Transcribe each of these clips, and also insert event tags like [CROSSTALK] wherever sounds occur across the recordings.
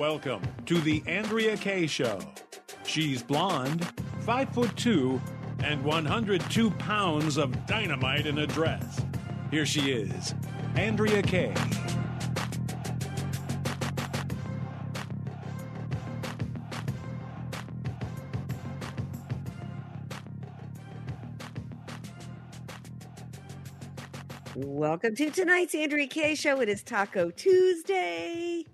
Welcome to the Andrea Kaye Show. She's blonde, five foot two, and 102 pounds of dynamite in a dress. Here she is, Andrea Kaye. Welcome to tonight's Andrea Kaye Show. It is Taco Tuesday.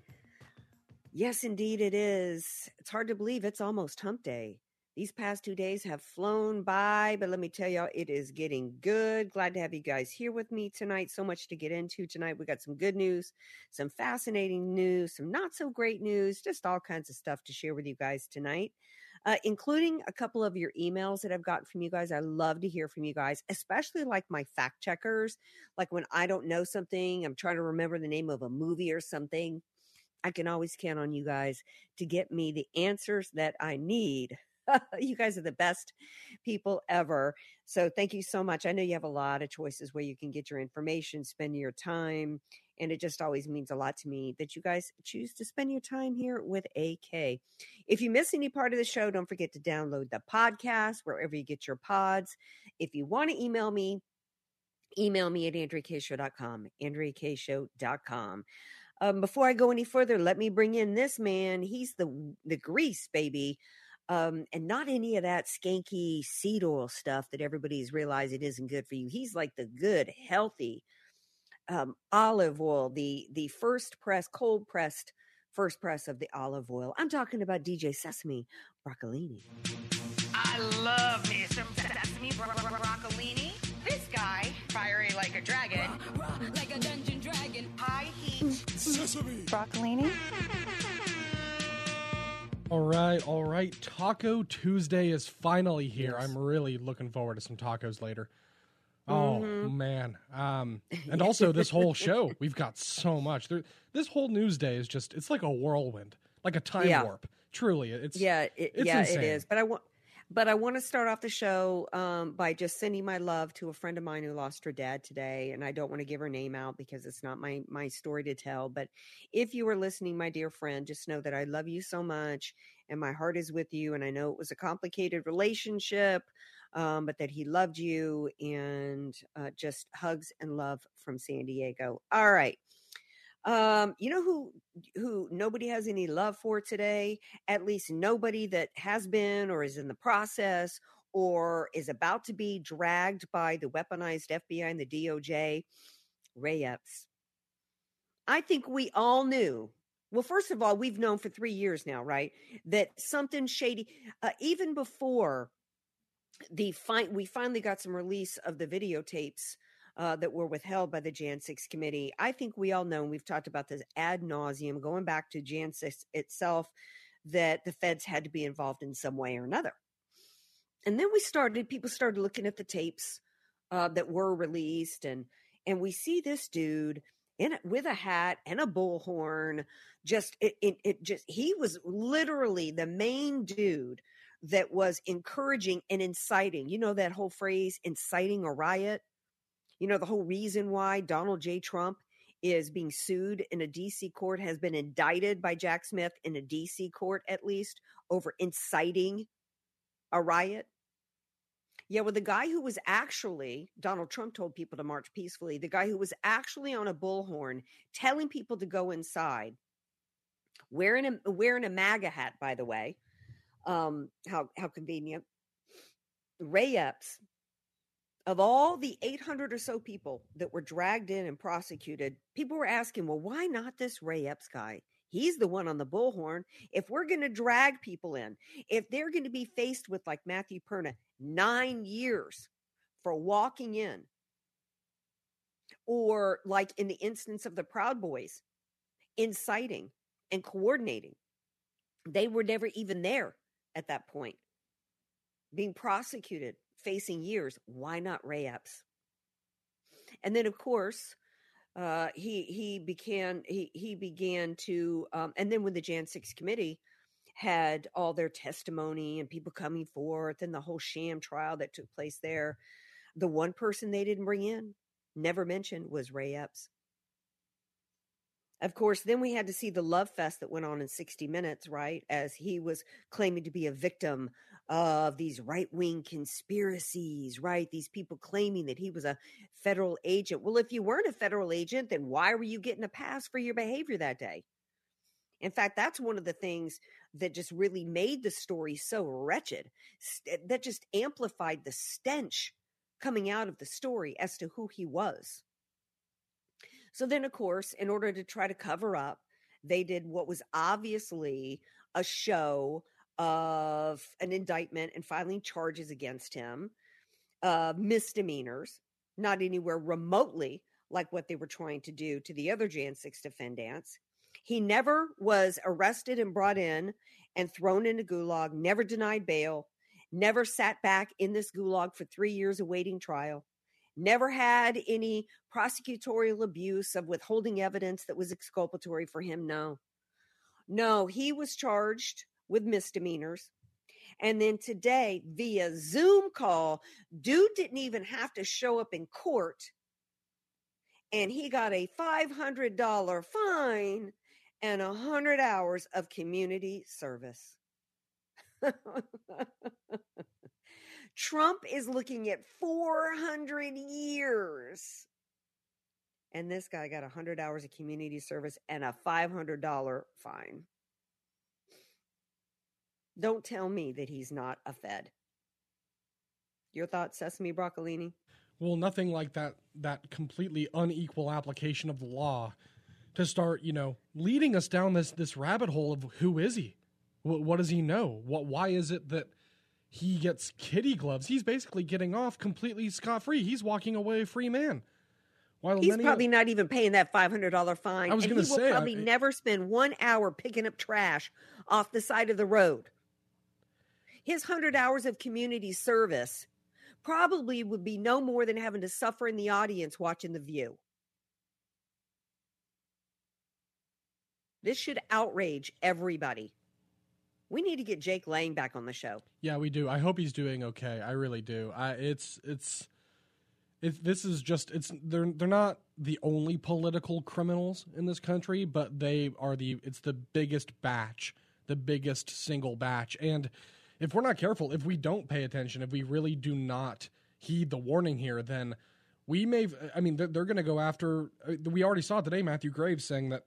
Yes, indeed, it is. It's hard to believe it's almost hump day. These past two days have flown by, but let me tell y'all, it is getting good. Glad to have you guys here with me tonight. So much to get into tonight. We got some good news, some fascinating news, some not so great news, just all kinds of stuff to share with you guys tonight. Uh, including a couple of your emails that I've gotten from you guys. I love to hear from you guys, especially like my fact checkers. Like when I don't know something, I'm trying to remember the name of a movie or something. I can always count on you guys to get me the answers that I need. [LAUGHS] you guys are the best people ever. So thank you so much. I know you have a lot of choices where you can get your information, spend your time, and it just always means a lot to me that you guys choose to spend your time here with AK. If you miss any part of the show, don't forget to download the podcast wherever you get your pods. If you want to email me, email me at andreakshow.com, andreakshow.com. Um, before I go any further, let me bring in this man. He's the the grease baby, um, and not any of that skanky seed oil stuff that everybody's realizing isn't good for you. He's like the good, healthy um, olive oil, the the first press, cold pressed first press of the olive oil. I'm talking about DJ Sesame Broccolini. I love me some sesame bro- bro- bro- broccolini. This guy, fiery like a dragon, Broccolini? All right, all right. Taco Tuesday is finally here. I'm really looking forward to some tacos later. Oh Mm-hmm. man. Um [LAUGHS] and also this whole show, we've got so much. There, this whole news day is just it's like a whirlwind, like a time Yeah. warp. Truly, it's Yeah, it, it's yeah, insane. it is. But I want, but I want to start off the show um, by just sending my love to a friend of mine who lost her dad today, and I don't want to give her name out because it's not my my story to tell. But if you are listening, my dear friend, just know that I love you so much, and my heart is with you. And I know it was a complicated relationship, um, but that he loved you, and uh, just hugs and love from San Diego. All right. Um, you know who who nobody has any love for today? At least nobody that has been or is in the process or is about to be dragged by the weaponized FBI and the DOJ. Ray Epps. I think we all knew. Well, first of all, we've known for three years now, right? That something shady, uh, even before the fi- we finally got some release of the videotapes uh, that were withheld by the Jan 6 committee. I think we all know, and we've talked about this ad nauseum, going back to Jan 6 itself, that the feds had to be involved in some way or another. And then we started, people started looking at the tapes uh, that were released, and and we see this dude in with a hat and a bullhorn. Just it, it, it just he was literally the main dude that was encouraging and inciting. You know that whole phrase, inciting a riot. You know the whole reason why Donald J. Trump is being sued in a DC court has been indicted by Jack Smith in a DC court at least over inciting a riot. Yeah, well, the guy who was actually, Donald Trump told people to march peacefully, the guy who was actually on a bullhorn telling people to go inside, wearing a, wearing a MAGA hat, by the way. Um, how, how convenient. Ray Epps, of all the 800 or so people that were dragged in and prosecuted, people were asking, well, why not this Ray Epps guy? He's the one on the bullhorn. If we're going to drag people in, if they're going to be faced with, like Matthew Perna, nine years for walking in, or like in the instance of the Proud Boys, inciting and coordinating. They were never even there at that point, being prosecuted, facing years. Why not Ray Epps? And then, of course, uh, he he began he he began to um, and then when the Jan six committee had all their testimony and people coming forth and the whole sham trial that took place there, the one person they didn't bring in, never mentioned, was Ray Epps. Of course, then we had to see the love fest that went on in 60 Minutes, right? As he was claiming to be a victim of these right wing conspiracies, right? These people claiming that he was a federal agent. Well, if you weren't a federal agent, then why were you getting a pass for your behavior that day? In fact, that's one of the things that just really made the story so wretched, eh, that just amplified the stench coming out of the story as to who he was. So then, of course, in order to try to cover up, they did what was obviously a show of an indictment and filing charges against him, uh, misdemeanors, not anywhere remotely like what they were trying to do to the other Jan 6 defendants. He never was arrested and brought in and thrown into gulag, never denied bail, never sat back in this gulag for three years awaiting trial, never had any prosecutorial abuse of withholding evidence that was exculpatory for him. No. No, he was charged with misdemeanors. And then today, via Zoom call, dude didn't even have to show up in court. And he got a $500 fine and 100 hours of community service. [LAUGHS] Trump is looking at 400 years. And this guy got 100 hours of community service and a $500 fine. Don't tell me that he's not a Fed. Your thoughts, Sesame Broccolini? Well, nothing like that that completely unequal application of the law to start, you know, leading us down this this rabbit hole of who is he? What, what does he know? What why is it that he gets kitty gloves? He's basically getting off completely scot free. He's walking away free man. While He's probably not even paying that five hundred dollar fine. I was going to say, will probably I, never spend one hour picking up trash off the side of the road. His hundred hours of community service probably would be no more than having to suffer in the audience watching The View. This should outrage everybody. We need to get Jake Lang back on the show. Yeah, we do. I hope he's doing okay. I really do. I, it's it's it's this is just it's they're they're not the only political criminals in this country, but they are the it's the biggest batch, the biggest single batch. And if we're not careful, if we don't pay attention, if we really do not heed the warning here, then we may. I mean, they're, they're going to go after. Uh, we already saw today Matthew Graves saying that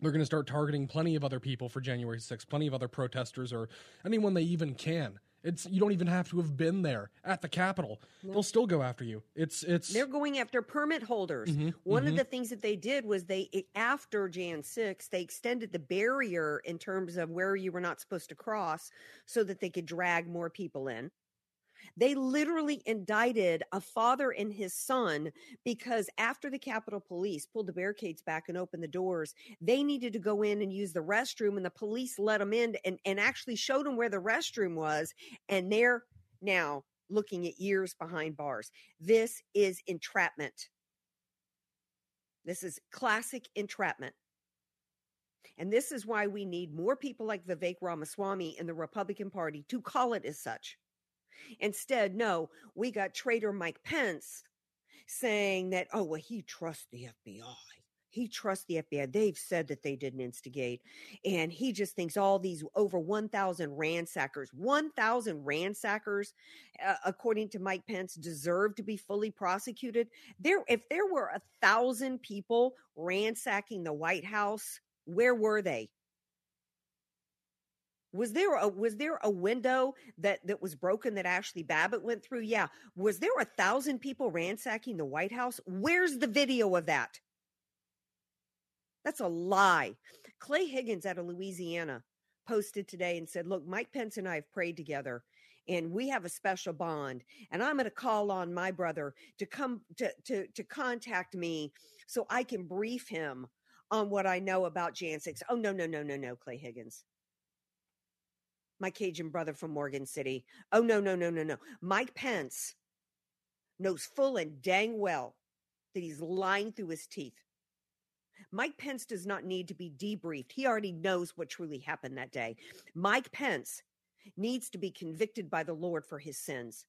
they're going to start targeting plenty of other people for January 6th, plenty of other protesters or anyone they even can. It's you don't even have to have been there at the Capitol. No. They'll still go after you. It's it's they're going after permit holders. Mm-hmm, One mm-hmm. of the things that they did was they after Jan 6, they extended the barrier in terms of where you were not supposed to cross so that they could drag more people in. They literally indicted a father and his son because after the Capitol Police pulled the barricades back and opened the doors, they needed to go in and use the restroom, and the police let them in and, and actually showed them where the restroom was. And they're now looking at years behind bars. This is entrapment. This is classic entrapment. And this is why we need more people like Vivek Ramaswamy in the Republican Party to call it as such. Instead, no, we got traitor Mike Pence saying that, oh, well, he trusts the FBI. He trusts the FBI. They've said that they didn't instigate. And he just thinks all these over 1,000 ransackers, 1,000 ransackers, uh, according to Mike Pence, deserve to be fully prosecuted. There, if there were a thousand people ransacking the White House, where were they? Was there a was there a window that that was broken that Ashley Babbitt went through? Yeah. Was there a thousand people ransacking the White House? Where's the video of that? That's a lie. Clay Higgins out of Louisiana posted today and said, "Look, Mike Pence and I have prayed together, and we have a special bond and i'm going to call on my brother to come to, to to contact me so i can brief him on what i know about jan 6 oh no no no no no clay higgins my cajun brother from morgan city oh no no no no no mike pence knows full and dang well that he's lying through his teeth Mike Pence does not need to be debriefed. He already knows what truly happened that day. Mike Pence needs to be convicted by the Lord for his sins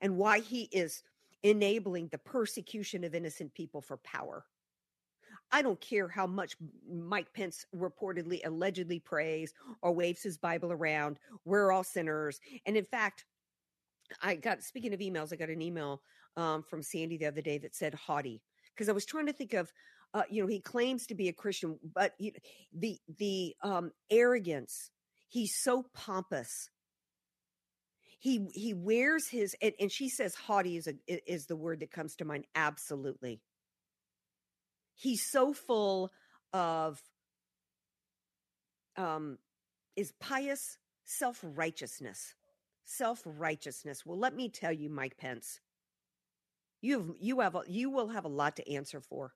and why he is enabling the persecution of innocent people for power. I don't care how much Mike Pence reportedly, allegedly prays or waves his Bible around. We're all sinners. And in fact, I got, speaking of emails, I got an email um, from Sandy the other day that said haughty because I was trying to think of, uh, you know, he claims to be a Christian, but you the the um, arrogance. He's so pompous. He he wears his and, and she says haughty is a is the word that comes to mind. Absolutely. He's so full of um is pious self righteousness. Self righteousness. Well, let me tell you, Mike Pence, You've you have a, you will have a lot to answer for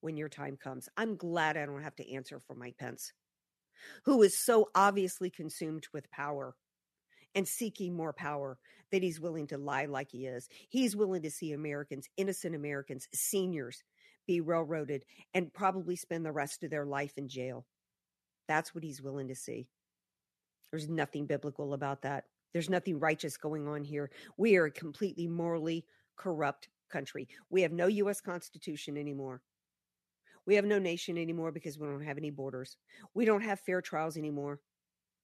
when your time comes. I'm glad I don't have to answer for Mike Pence, who is so obviously consumed with power and seeking more power that he's willing to lie like he is. He's willing to see Americans, innocent Americans, seniors be railroaded and probably spend the rest of their life in jail. That's what he's willing to see. There's nothing biblical about that. There's nothing righteous going on here. We are a completely morally corrupt country. We have no U.S. Constitution anymore. We have no nation anymore because we don't have any borders. We don't have fair trials anymore.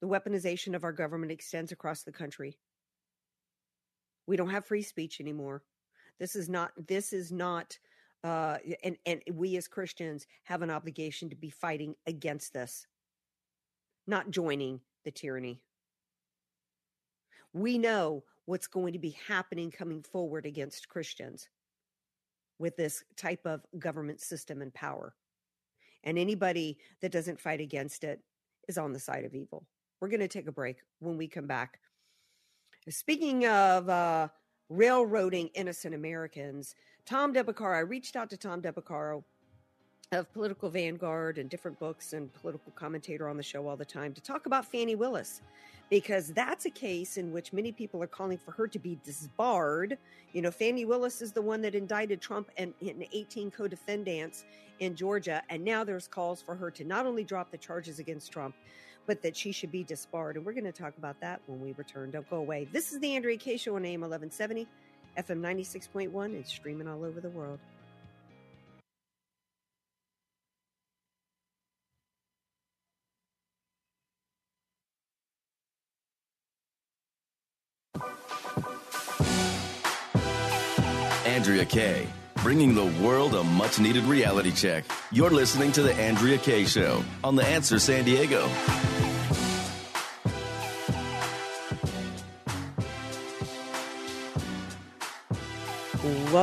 The weaponization of our government extends across the country. We don't have free speech anymore. This is not, this is not, uh, and, and we as Christians have an obligation to be fighting against this, not joining the tyranny. We know what's going to be happening coming forward against Christians with this type of government system and power. And anybody that doesn't fight against it is on the side of evil. We're going to take a break when we come back. Speaking of uh, railroading innocent Americans, Tom Del Beccaro, I reached out to Tom Del Beccaro of Political Vanguard and different books and political commentator on the show all the time to talk about Fani Willis because that's a case in which many people are calling for her to be disbarred. You know, Fani Willis is the one that indicted Trump and, and 18 co defendants in Georgia. And now there's calls for her to not only drop the charges against Trump, but that she should be disbarred. And we're going to talk about that when we return. Don't go away. This is the Andrea Kaye Show on AM 1170, FM 96.1, and streaming all over the world. Andrea Kaye, bringing the world a much needed reality check. You're listening to The Andrea Kaye Show on The Answer San Diego.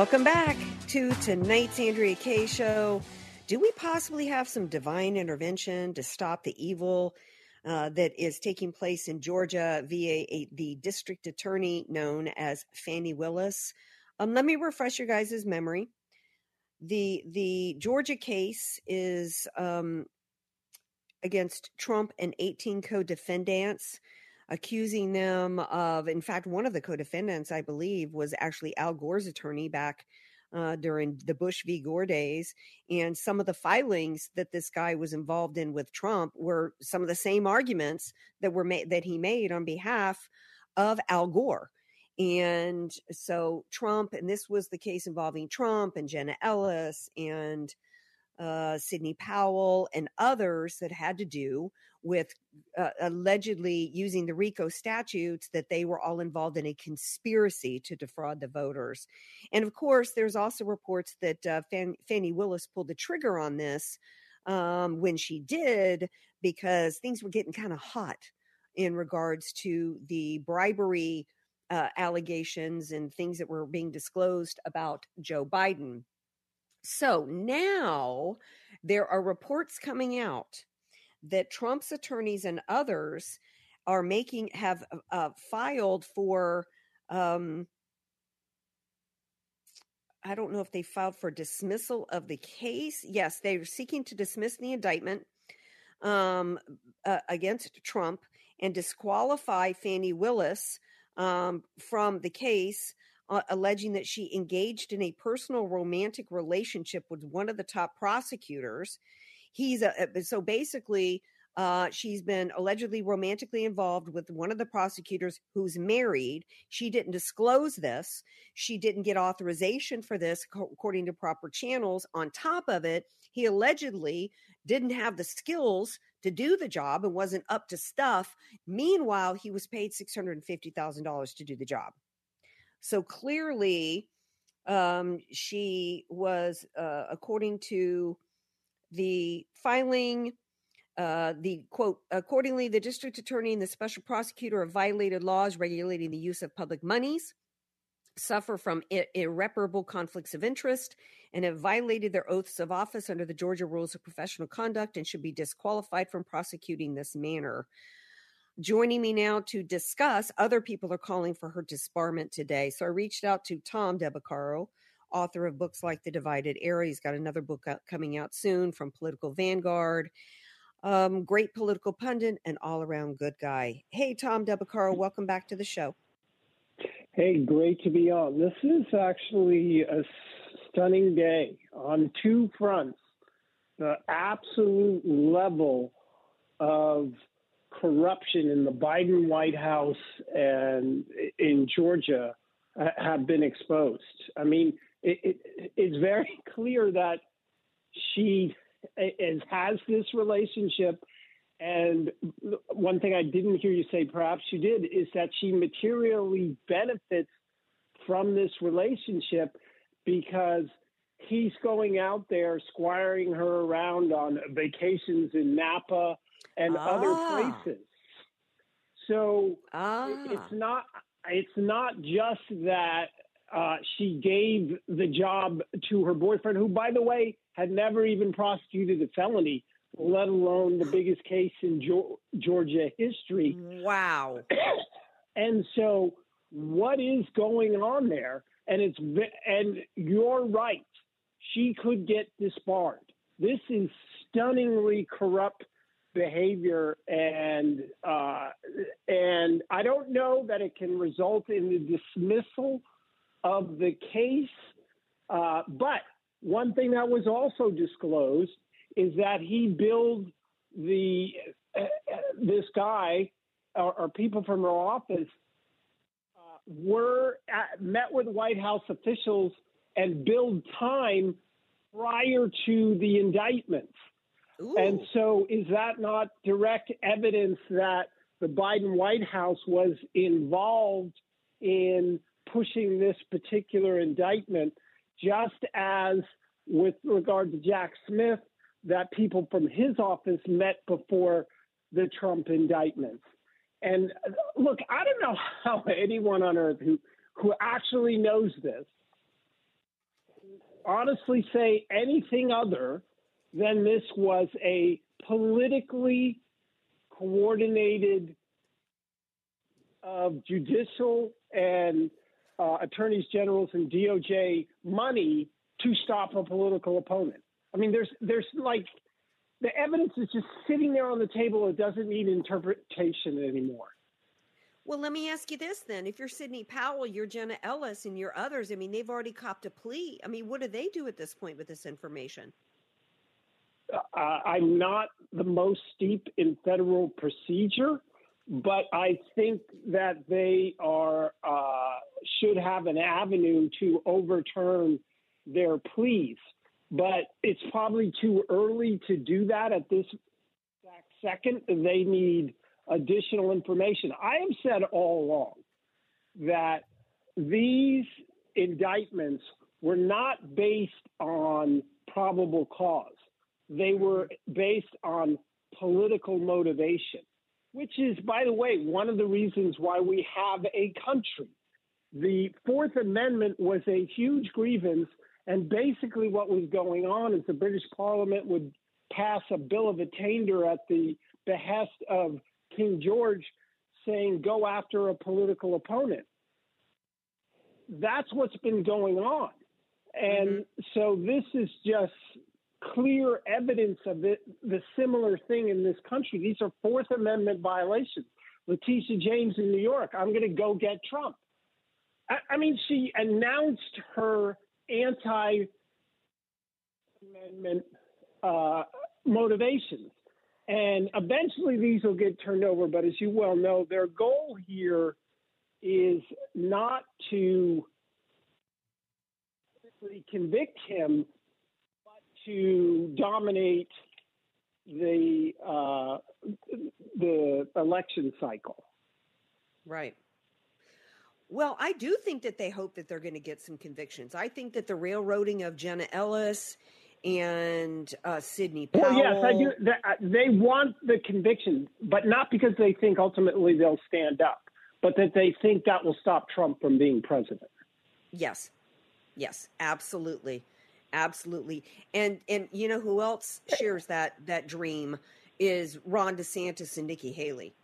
Welcome back to tonight's Andrea Kaye Show. Do we possibly have some divine intervention to stop the evil uh, that is taking place in Georgia via a, the district attorney known as Fani Willis? Um, let me refresh your guys' memory. The the Georgia case is um, against Trump and 18 co-defendants, accusing them of, in fact, one of the co-defendants, I believe, was actually Al Gore's attorney back uh, during the Bush v. Gore days. And some of the filings that this guy was involved in with Trump were some of the same arguments that were made that he made on behalf of Al Gore. And so Trump, and this was the case involving Trump and Jenna Ellis and uh, Sidney Powell and others that had to do with uh, allegedly using the RICO statutes that they were all involved in a conspiracy to defraud the voters. And of course, there's also reports that uh, Fan- Fani Willis pulled the trigger on this um, when she did because things were getting kind of hot in regards to the bribery uh, allegations and things that were being disclosed about Joe Biden. So now there are reports coming out that Trump's attorneys and others are making have uh, filed for. Um, I don't know if they filed for dismissal of the case. Yes, they're seeking to dismiss the indictment um, uh, against Trump and disqualify Fani Willis um, from the case, uh, alleging that she engaged in a personal romantic relationship with one of the top prosecutors. He's a, so basically uh, she's been allegedly romantically involved with one of the prosecutors who's married. She didn't disclose this. She didn't get authorization for this according to proper channels. On top of it, he allegedly didn't have the skills to do the job and wasn't up to stuff. Meanwhile, he was paid $650,000 to do the job. So clearly, um, she was, uh, according to the filing uh, the quote, accordingly, the district attorney and the special prosecutor have violated laws regulating the use of public monies, suffer from irreparable conflicts of interest, and have violated their oaths of office under the Georgia Rules of Professional Conduct and should be disqualified from prosecuting this manner. Joining me now to discuss, other people are calling for her disbarment today. So I reached out to Tom Del Beccaro, author of books like The Divided Era. He's got another book coming out soon from Political Vanguard um, great political pundit, and all around good guy. Hey, Tom Del Beccaro, welcome back to the show. Hey, great to be on. This is actually a stunning day on two fronts. The absolute level of corruption in the Biden White House and in Georgia have been exposed. I mean, it, it, it's very [LAUGHS] clear that she is has this relationship. And one thing I didn't hear you say, perhaps you did, is that she materially benefits from this relationship because he's going out there squiring her around on vacations in Napa and ah. other places. So ah. it's not it's not just that uh, she gave the job to her boyfriend, who, by the way, had never even prosecuted a felony, let alone the biggest case in Georgia history. Wow. [COUGHS] and so, what is going on there? And it's and you're right. She could get disbarred. This is stunningly corrupt behavior, and uh, and I don't know that it can result in the dismissal of the case. Uh, but one thing that was also disclosed is that he billed the uh, this guy or, or, people from her office uh, were at, met with White House officials and billed time prior to the indictments. Ooh. And so, is that not direct evidence that the Biden White House was involved in pushing this particular indictment, just as with regard to Jack Smith, that people from his office met before the Trump indictments. And uh, look, I don't know how anyone on earth who, who actually knows this honestly say anything other than this was a politically coordinated of judicial and uh, attorneys generals and DOJ money to stop a political opponent. I mean, there's there's like the evidence is just sitting there on the table. It doesn't need interpretation anymore. Well, let me ask you this then: If you're Sidney Powell, you're Jenna Ellis, and you're others, I mean, they've already copped a plea. I mean, what do they do at this point with this information? Uh, I'm not the most steep in federal procedure, but I think that they are uh, should have an avenue to overturn their pleas. But it's probably too early to do that at this second. They need additional information. I have said all along that these indictments were not based on probable cause. They were based on political motivation which is, by the way, one of the reasons why we have a country. The Fourth Amendment was a huge grievance, and basically what was going on is the British Parliament would pass a bill of attainder at the behest of King George saying go after a political opponent. That's what's been going on. And mm-hmm. so this is just clear evidence of it, the similar thing in this country. These are Fourth Amendment violations. Letitia James in New York, I'm going to go get Trump. I, I mean, she announced her anti amendment uh, motivations. And eventually these will get turned over. But as you well know, their goal here is not to convict him, to dominate the uh, the election cycle. Right. Well, I do think that they hope that they're going to get some convictions. I think that the railroading of Jenna Ellis and uh, Sidney Powell. Well, yes, I do. Uh, they want the conviction, but not because they think ultimately they'll stand up, but that they think that will stop Trump from being president. Yes, yes, absolutely, absolutely. And and you know who else shares that that dream is Ron DeSantis and Nikki Haley,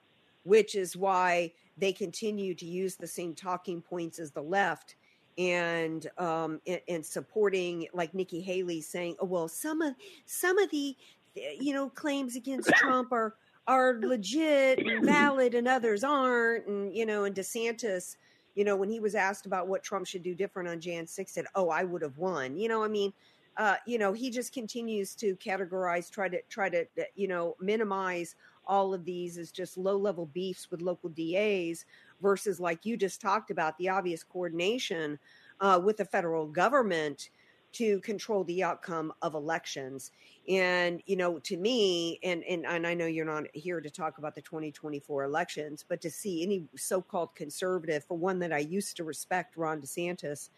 which is why they continue to use the same talking points as the left and um and, and, supporting like Nikki Haley saying, "Oh well, some of some of the you know claims against Trump are are legit and valid, and others aren't." And you know, and DeSantis, you know, when he was asked about what Trump should do different on Jan 6, said, "Oh, I would have won." You know, I mean. Uh, you know, he just continues to categorize, try to try to, you know, minimize all of these as just low level beefs with local DAs versus like you just talked about the obvious coordination uh, with the federal government to control the outcome of elections. And, you know, to me, and, and, and I know you're not here to talk about the 2024 elections, but to see any so called conservative, for one that I used to respect, Ron DeSantis,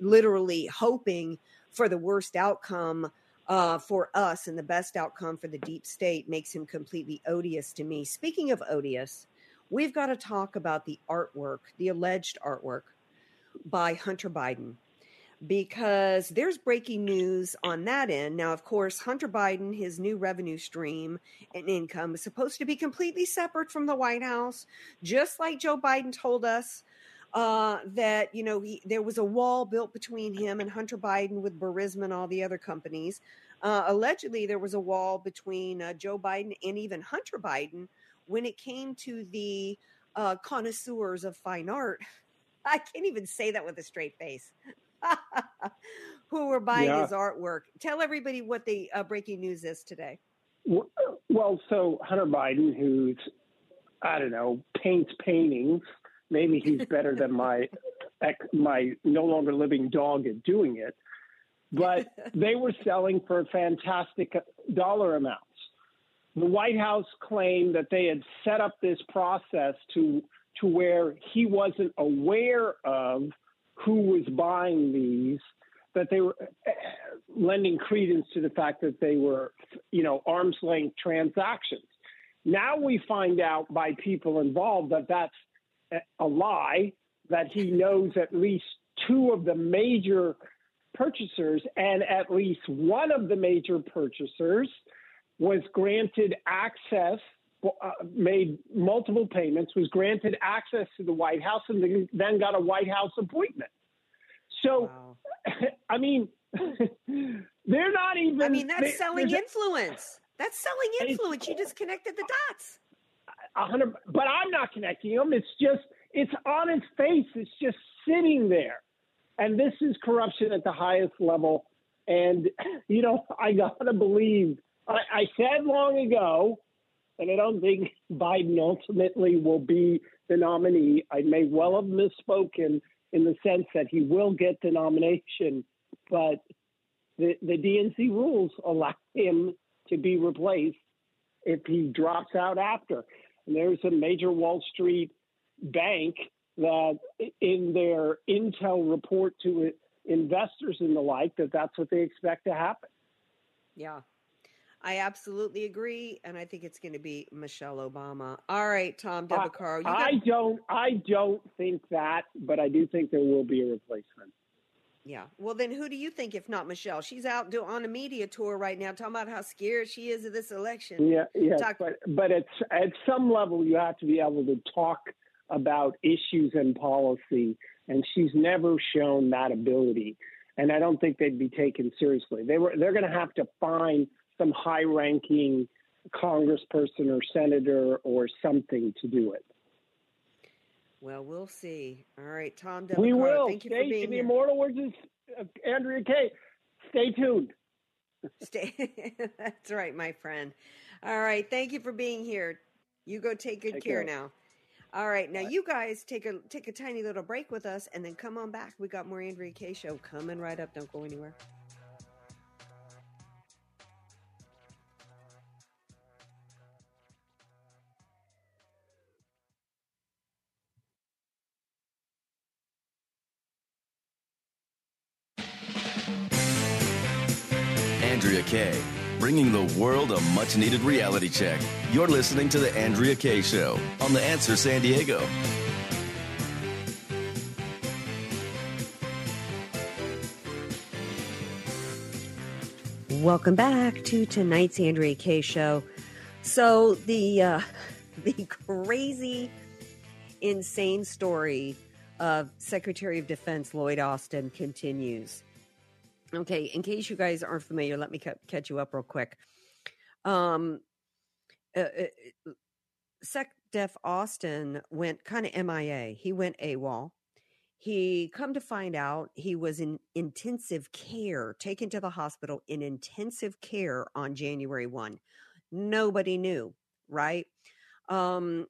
literally hoping for the worst outcome uh, for us and the best outcome for the deep state makes him completely odious to me. Speaking of odious, we've got to talk about the artwork, the alleged artwork by Hunter Biden, because there's breaking news on that end. Now, of course, Hunter Biden, his new revenue stream and income is supposed to be completely separate from the White House, just like Joe Biden told us. Uh, that you know he, there was a wall built between him and Hunter Biden with Burisma and all the other companies. Uh, allegedly, there was a wall between uh, Joe Biden and even Hunter Biden when it came to the uh, connoisseurs of fine art, [LAUGHS] I can't even say that with a straight face. [LAUGHS] Who were buying yeah. his artwork? Tell everybody what the uh, breaking news is today. Well, so Hunter Biden, who's I don't know, paints paintings. Maybe he's better than my [LAUGHS] my no longer living dog at doing it. But [LAUGHS] they were selling for fantastic dollar amounts the White House claimed that they had set up this process to to where he wasn't aware of who was buying these, that they were uh, lending credence to the fact that they were, you know, arm's length transactions. Now we find out by people involved that that's a lie, that he knows at least two of the major purchasers and at least one of the major purchasers was granted access, made multiple payments, was granted access to the White House, and then got a White House appointment. So, wow. [LAUGHS] I mean, [LAUGHS] they're not even. I mean, that's selling influence. That's selling influence. You just connected the dots. A hundred, but I'm not connecting them. It's just, it's on its face. It's just sitting there. And this is corruption at the highest level. And, [LAUGHS] you know, I got to believe I, I said long ago, and I don't think Biden ultimately will be the nominee. I may well have misspoken in the sense that he will get the nomination, but the, the DNC rules allow him to be replaced if he drops out after. And there's a major Wall Street bank that, in their intel report to investors and the like, that that's what they expect to happen. Yeah, I absolutely agree, and I think it's going to be Michelle Obama. All right, Tom Del Beccaro. got- I don't. I don't think that, but I do think there will be a replacement. Yeah. Well, then who do you think, if not Michelle? She's out do, on a media tour right now, talking about how scared she is of this election. Yeah, yeah. Talk- but but at at some level, you have to be able to talk about issues and policy, and she's never shown that ability. And I don't think they'd be taken seriously. They were they're going to have to find some high-ranking congressperson or senator or something to do it. Well, we'll see. All right, Tom. we will. Thank you Stay for being in the here. immortal words of uh, Andrea Kaye. Stay tuned. Stay. [LAUGHS] That's right, my friend. All right. Thank you for being here. You go take good Take care, care. now. All right. Now you guys take a take a tiny little break with us and then come on back. We got more Andrea Kaye show coming right up. Don't go anywhere. World a much needed reality check. You're listening to The Andrea Kaye Show on The Answer San Diego. Welcome back to tonight's Andrea Kaye show. So the uh, [LAUGHS] the crazy, insane story of Secretary of Defense Lloyd Austin continues. Okay, in case you guys aren't familiar, let me ca- catch you up real quick. Um, uh, uh, Sec Def Austin went kind of MIA. He went AWOL. He come to find out he was in intensive care, taken to the hospital in intensive care on January 1. Nobody knew, right? Um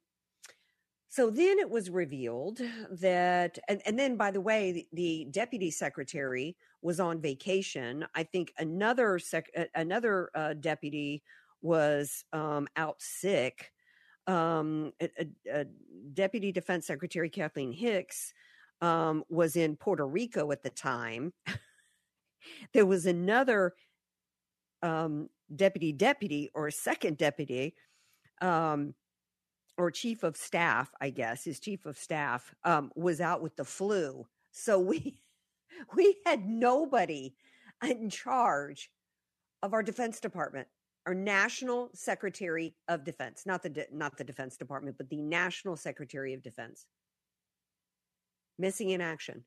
so then it was revealed that and, and then by the way the, the deputy secretary was on vacation. I think another sec, uh, another uh, deputy was um out sick. Um a, a- a deputy defense secretary Kathleen Hicks um, was in Puerto Rico at the time. [LAUGHS] there was another um, deputy deputy or second deputy um, or chief of staff, I guess, his chief of staff um, was out with the flu. So we [LAUGHS] we had nobody in charge of our defense department our national secretary of defense not the de- not the defense department but the national secretary of defense missing in action.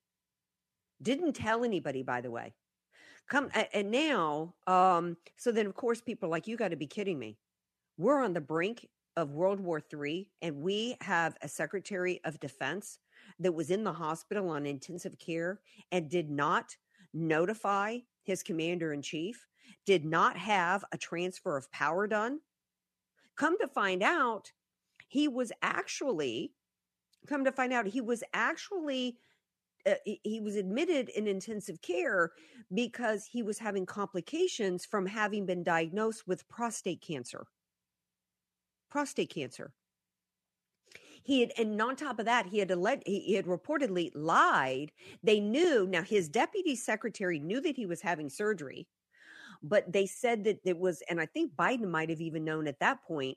Didn't tell anybody, by the way. Come and now, um, so then of course people like, you got to be kidding me. We're on the brink of World War III, and we have a Secretary of Defense that was in the hospital on intensive care and did not notify his commander in chief, did not have a transfer of power done. Come to find out, he was actually come to find out he was actually uh, he was admitted in intensive care because he was having complications from having been diagnosed with prostate cancer. Prostate cancer. He had and on top of that he had alleged, he had reportedly lied. They knew now his deputy secretary knew that he was having surgery but they said that it was and i think biden might have even known at that point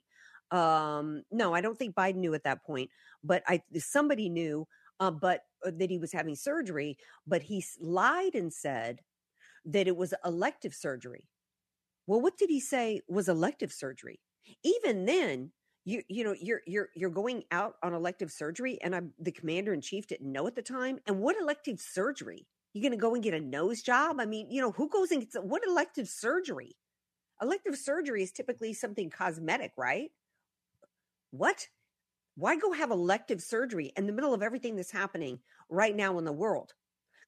um no i don't think biden knew at that point but i somebody knew uh, but uh, that he was having surgery but he lied and said that it was elective surgery. Well what did he say was elective surgery? Even then you you know you're you're you're going out on elective surgery and I'm the commander in chief didn't know at the time and what elective surgery you going to go and get a nose job? I mean you know who goes and gets what elective surgery? Elective surgery is typically something cosmetic right? What? Why go have elective surgery in the middle of everything that's happening right now in the world?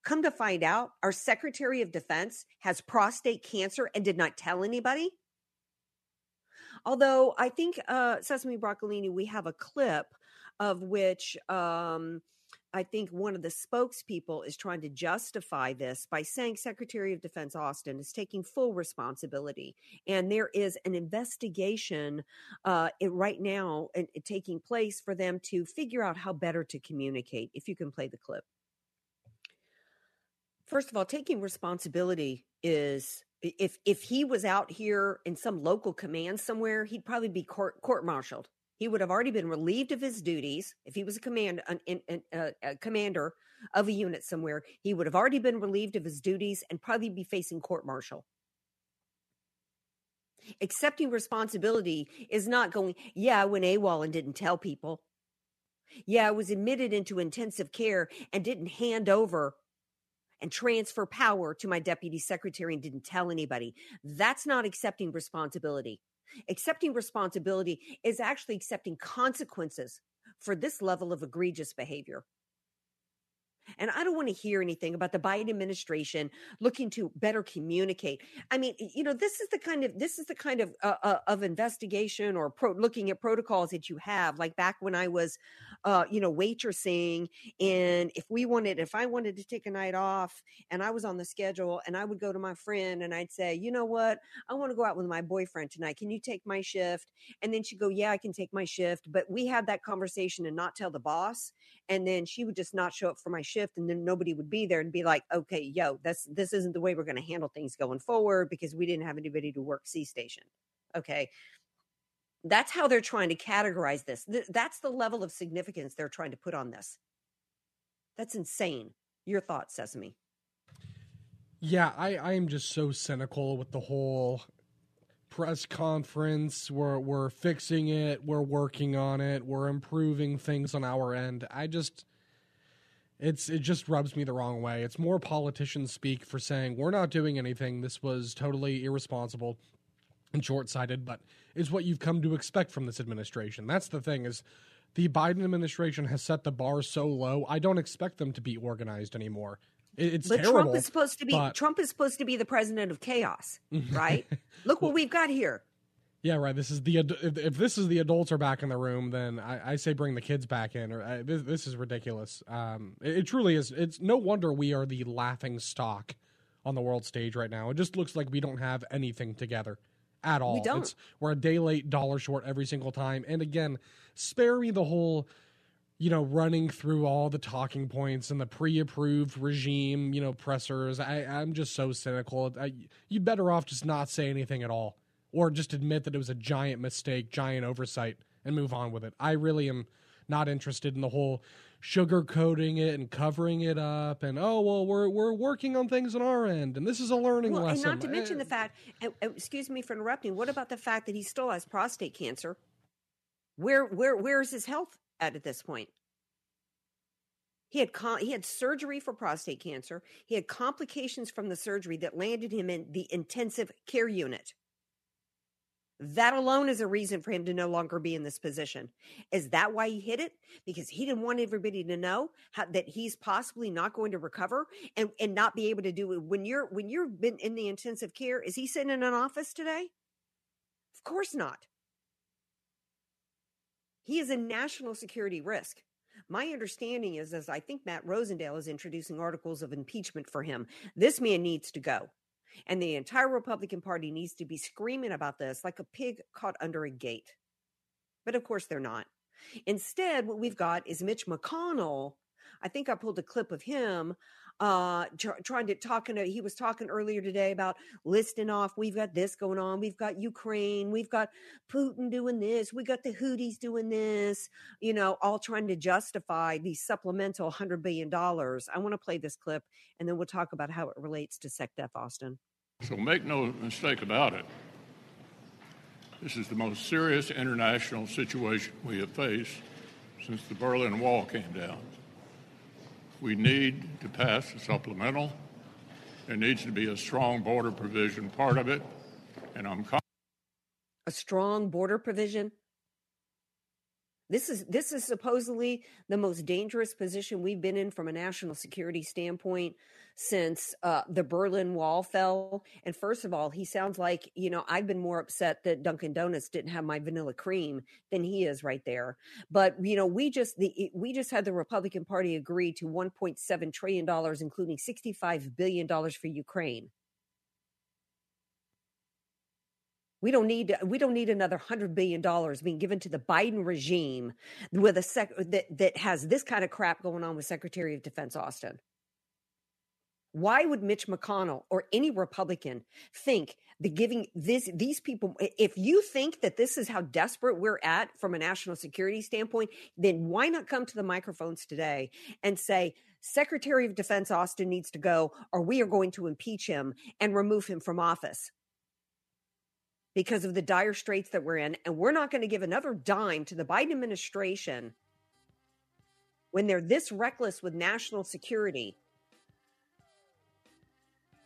Come to find out our secretary of defense has prostate cancer and did not tell anybody. Although I think uh, Sesame Broccolini, we have a clip of which um, I think one of the spokespeople is trying to justify this by saying Secretary of Defense Austin is taking full responsibility, and there is an investigation uh, right now taking place for them to figure out how better to communicate. If you can play the clip. First of all, taking responsibility is if if he was out here in some local command somewhere, he'd probably be court court martialed. He would have already been relieved of his duties if he was a command an, an, uh, a commander of a unit somewhere. He would have already been relieved of his duties and probably be facing court martial. Accepting responsibility is not going, yeah, I went AWOL and didn't tell people. Yeah, I was admitted into intensive care and didn't hand over and transfer power to my deputy secretary and didn't tell anybody. That's not accepting responsibility. Accepting responsibility is actually accepting consequences for this level of egregious behavior. And I don't want to hear anything about the Biden administration looking to better communicate. I mean, you know, this is the kind of this is the kind of uh, uh, of investigation or pro- looking at protocols that you have. Like back when I was, uh, you know, waitressing, and if we wanted, if I wanted to take a night off, and I was on the schedule, and I would go to my friend and I'd say, you know what, I want to go out with my boyfriend tonight. Can you take my shift? And then she'd go, yeah, I can take my shift. But we had that conversation and not tell the boss, and then she would just not show up for my shift and then nobody would be there and be like, okay, yo, that's this isn't the way we're going to handle things going forward because we didn't have anybody to work C station. Okay. That's how they're trying to categorize this. Th- that's the level of significance they're trying to put on this. That's insane. Your thoughts, Sesame? Yeah, I, I am just so cynical with the whole press conference. We're we're fixing it. We're working on it. We're improving things on our end. I just it's it just rubs me the wrong way. It's more politicians speak for saying we're not doing anything. This was totally irresponsible and short-sighted, but is what you've come to expect from this administration. That's the thing is the Biden administration has set the bar so low. I don't expect them to be organized anymore. It's but terrible, Trump is supposed to be but... Trump is supposed to be the president of chaos, [LAUGHS] right? Look what we've got here. Yeah, right. This is the if, if this is the adults are back in the room, then I, I say bring the kids back in. Or I, this, this, is ridiculous. Um, it, it, truly is. It's no wonder we are the laughing stock on the world stage right now. It just looks like we don't have anything together at all. We don't. It's, we're a day late, dollar short every single time. And again, spare me the whole you know, running through all the talking points and the pre-approved regime, you know, pressers. I, I'm just so cynical. I, you better off just not say anything at all or just admit that it was a giant mistake, giant oversight, and move on with it. I really am not interested in the whole sugarcoating it and covering it up and oh well we're we're working on things on our end and this is a learning well, lesson. And not to mention the eh. fact, eh, eh, excuse me for interrupting. What about the fact that he still has prostate cancer? Where where where is his health at this point? He had he had surgery for prostate cancer. He had complications from the surgery that landed him in the intensive care unit. That alone is a reason for him to no longer be in this position. Is that why he hit it? Because he didn't want everybody to know how, that he's possibly not going to recover and, and not be able to do it. When you're when you've been in the intensive care, is he sitting in an office today? Of course not. He is a national security risk. My understanding is, as I think Matt Rosendale is introducing articles of impeachment for him, this man needs to go. And the entire Republican Party needs to be screaming about this like a pig caught under a gate. But of course, they're not. Instead, what we've got is Mitch McConnell. I think I pulled a clip of him uh tr- trying to talking to he was talking earlier today about listing off we've got this going on we've got ukraine we've got putin doing this we got the houthis doing this you know all trying to justify these supplemental 100 billion dollars. I want to play this clip and then we'll talk about how it relates to SecDef austin. So make no mistake about it this is the most serious international situation we have faced since the berlin wall came down we need to pass a supplemental. There needs to be a strong border provision part of it, and I'm. a strong border provision. This is this is supposedly the most dangerous position we've been in from a national security standpoint since uh, the Berlin Wall fell. And first of all, he sounds like, you know, I've been more upset that Dunkin' Donuts didn't have my vanilla cream than he is right there. But, you know, we just, the, we just had the Republican Party agree to $1.7 trillion, including $65 billion for Ukraine. We don't need we don't need another hundred billion dollars being given to the Biden regime with a sec that that has this kind of crap going on with Secretary of Defense Austin. Why would Mitch McConnell or any Republican think the giving this these people if you think that this is how desperate we're at from a national security standpoint, then why not come to the microphones today and say Secretary of Defense Austin needs to go or we are going to impeach him and remove him from office? Because of the dire straits that we're in and we're not going to give another dime to the Biden administration when they're this reckless with national security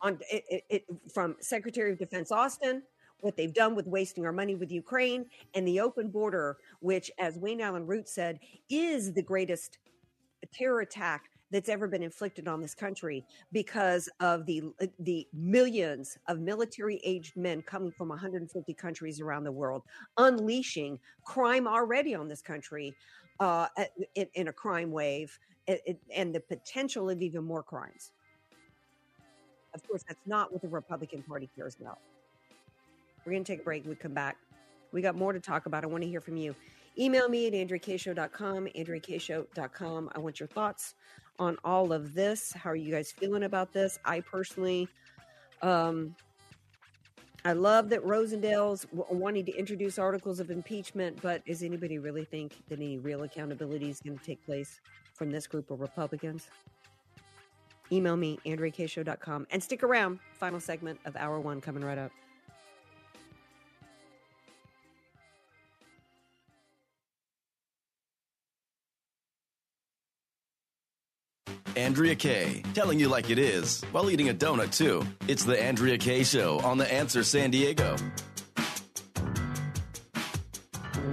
on it, it, it, from Secretary of Defense Austin, what they've done with wasting our money with Ukraine and the open border, which, as Wayne Allyn Root said, is the greatest terror attack that's ever been inflicted on this country because of the the millions of military aged men coming from 150 countries around the world, unleashing crime already on this country uh, in, in, a crime wave, and the potential of even more crimes. Of course, that's not what the Republican Party cares about. We're going to take a break. We come back. We got more to talk about. I want to hear from you. Email me at andreakshow.com, andreakshow.com. I want your thoughts on all of this. How are you guys feeling about this? I personally, um, I love that Rosendale's wanting to introduce articles of impeachment, but does anybody really think that any real accountability is going to take place from this group of Republicans? Email me, AndreaKShow.com, and stick around. Final segment of Hour One coming right up. Andrea Kaye, telling you like it is while eating a donut too. It's the Andrea Kaye Show on The Answer San Diego.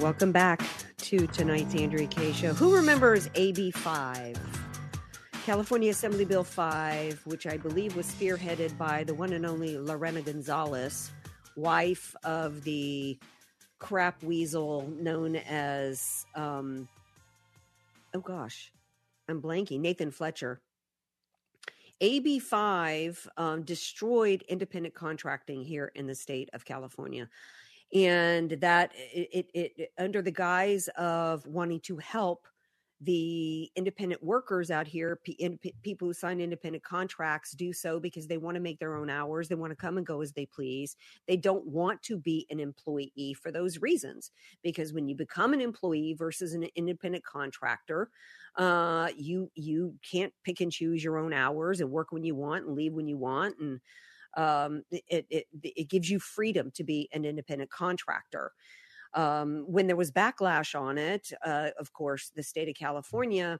Welcome back to tonight's Andrea Kaye Show. Who remembers AB 5? California Assembly Bill 5, which I believe was spearheaded by the one and only Lorena Gonzalez, wife of the crap weasel known as, um, oh gosh, I'm blanking, Nathan Fletcher. AB 5 um, destroyed independent contracting here in the state of California. And that it, it, it under the guise of wanting to help the independent workers out here, people who sign independent contracts, do so because they want to make their own hours. They want to come and go as they please. They don't want to be an employee for those reasons. Because when you become an employee versus an independent contractor, uh, you you can't pick and choose your own hours and work when you want and leave when you want, and um, it, it it gives you freedom to be an independent contractor. Um, when there was backlash on it, uh, of course, the state of California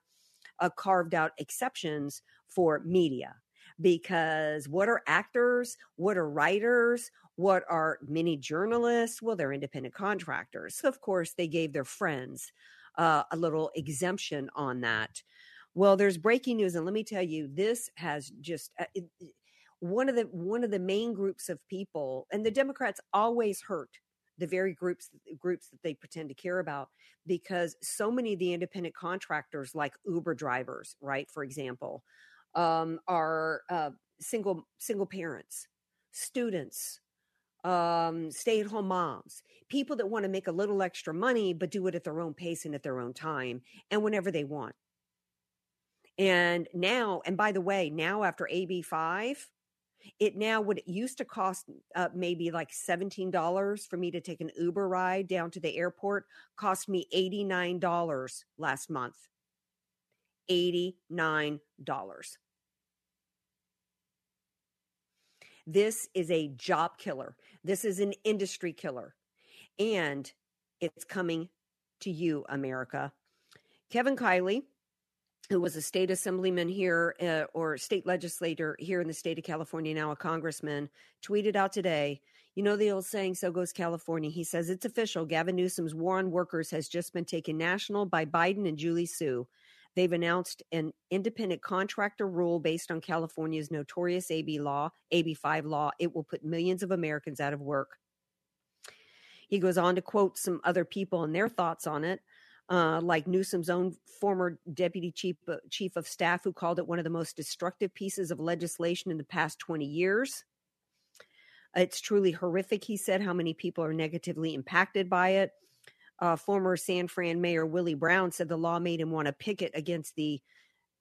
uh, carved out exceptions for media because what are actors? What are writers? What are many journalists? Well, they're independent contractors. So, of course, they gave their friends uh, a little exemption on that. Well, there's breaking news, and let me tell you, this has just. Uh, it, one of the one of the main groups of people and the democrats always hurt the very groups groups that they pretend to care about because so many of the independent contractors like uber drivers right for example um, are uh, single single parents students um, stay-at-home moms people that want to make a little extra money but do it at their own pace and at their own time and whenever they want. And now and by the way now after ab 5 it now would it used to cost uh, maybe like $17 for me to take an Uber ride down to the airport, cost me $89 last month. $89. This is a job killer. This is an industry killer. And it's coming to you, America. Kevin Kiley, who was a state assemblyman here uh, or state legislator here in the state of California, now a congressman, tweeted out today, you know the old saying, so goes California. He says it's official. Gavin Newsom's war on workers has just been taken national by Biden and Julie Su. They've announced an independent contractor rule based on California's notorious AB law, AB 5 law. It will put millions of Americans out of work. He goes on to quote some other people and their thoughts on it uh, like Newsom's own former deputy chief uh, chief of staff, who called it one of the most destructive pieces of legislation in the past 20 years. It's truly horrific, he said, how many people are negatively impacted by it. Uh, former San Fran Mayor Willie Brown said the law made him want to picket against the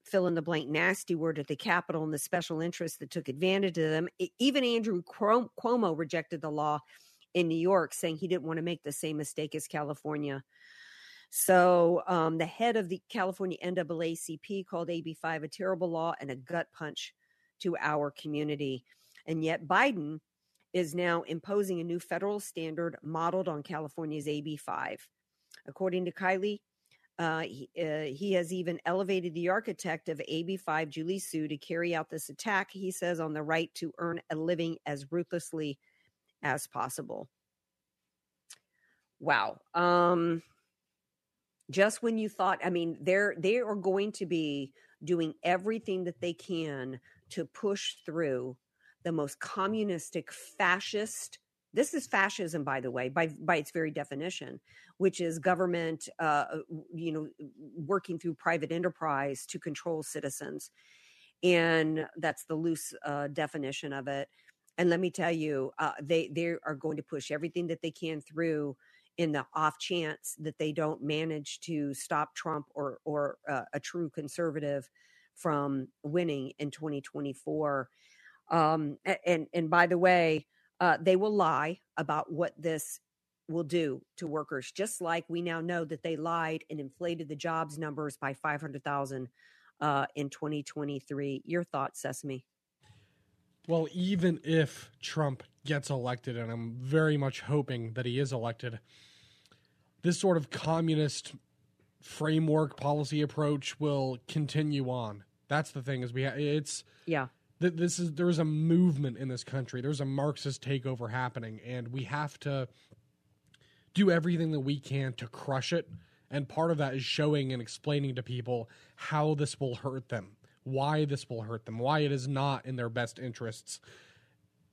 fill in the blank nasty word at the Capitol and the special interests that took advantage of them. Even Andrew Cuomo rejected the law in New York, saying he didn't want to make the same mistake as California. So um, the head of the California NAACP called AB5 a terrible law and a gut punch to our community. And yet Biden is now imposing a new federal standard modeled on California's AB5. According to Kiley, uh, he, uh, he has even elevated the architect of AB5, Julie Su, to carry out this attack, he says, on the right to earn a living as ruthlessly as possible. Wow. Um, just when you thought, I mean, they're they are going to be doing everything that they can to push through the most communistic, fascist. This is fascism, by the way, by by its very definition, which is government, uh, you know, working through private enterprise to control citizens, and that's the loose uh, definition of it. And let me tell you, uh, they they are going to push everything that they can through in the off chance that they don't manage to stop Trump or or uh, a true conservative from winning in 2024. Um, and and by the way, uh, they will lie about what this will do to workers, just like we now know that they lied and inflated the jobs numbers by 500,000 uh, in 2023. Your thoughts, Sesame? Well, even if Trump gets elected, and I'm very much hoping that he is elected, this sort of communist framework policy approach will continue on. That's the thing is we ha- it's Yeah. th- this is there's a movement in this country. There's a Marxist takeover happening, and we have to do everything that we can to crush it. And part of that is showing and explaining to people how this will hurt them, why this will hurt them, why it is not in their best interests.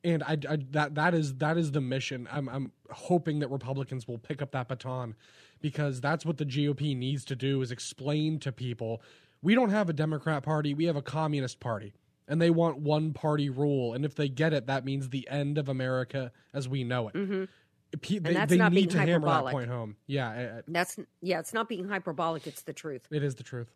And I, I that that is that is the mission. I'm I'm hoping that Republicans will pick up that baton because that's what the GOP needs to do is explain to people we don't have a Democrat party, we have a communist party. And they want one party rule. And if they get it, that means the end of America as we know it. Mm-hmm. Pe- And they, that's they not need being to hammer that hyperbolic. point home. Yeah, That's yeah, it's not being hyperbolic, it's the truth. it is the truth.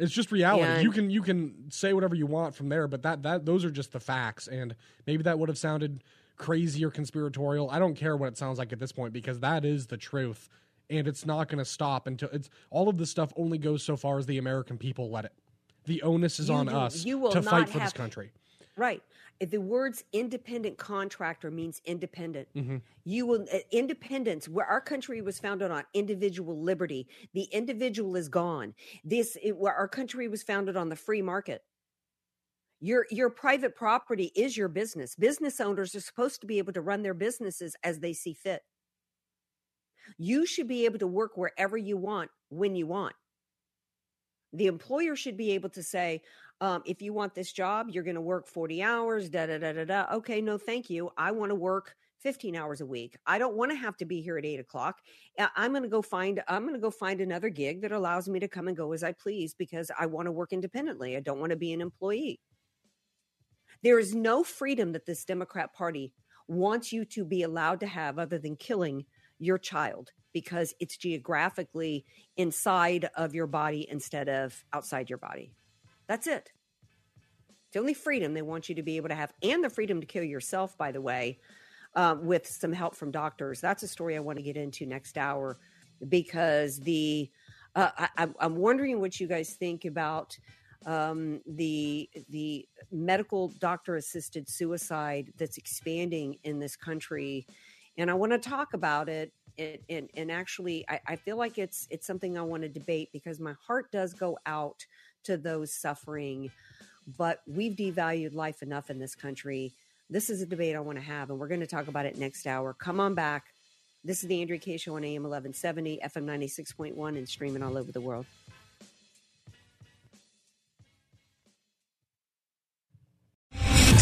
It's just reality. And- you can you can say whatever you want from there, but that that those are just the facts. And maybe that would have sounded crazy or conspiratorial. I don't care what it sounds like at this point because that is the truth, and it's not going to stop until it's all of this stuff only goes so far as the American people let it. The onus is You on do- us to fight for this country. Right. If the words independent contractor means independent. Mm-hmm. You will uh, independence where our country was founded on individual liberty. The individual is gone. This it, where our country was founded on the free market. Your your private property is your business. Business owners are supposed to be able to run their businesses as they see fit. You should be able to work wherever you want when you want. The employer should be able to say, um, if you want this job, you're going to work 40 hours, da da da da da. Okay, no, thank you. I want to work 15 hours a week. I don't want to have to be here at eight o'clock. I'm going to go find, I'm going to go find another gig that allows me to come and go as I please because I want to work independently. I don't want to be an employee. There is no freedom that this Democrat Party wants you to be allowed to have other than killing your child because it's geographically inside of your body instead of outside your body. That's it. It's the only freedom they want you to be able to have, and the freedom to kill yourself, by the way, um, with some help from doctors. That's a story I want to get into next hour because the uh, I, I'm- I'm wondering what you guys think about um, the the medical doctor assisted suicide that's expanding in this country, and I want to talk about it. And, and, and actually, I, I feel like it's it's something I want to debate because my heart does go out to those suffering, but we've devalued life enough in this country. This is a debate I want to have, and we're going to talk about it next hour. Come on back. This is the Andrea Kaye Show on AM 1170, FM 96.1, and streaming all over the world.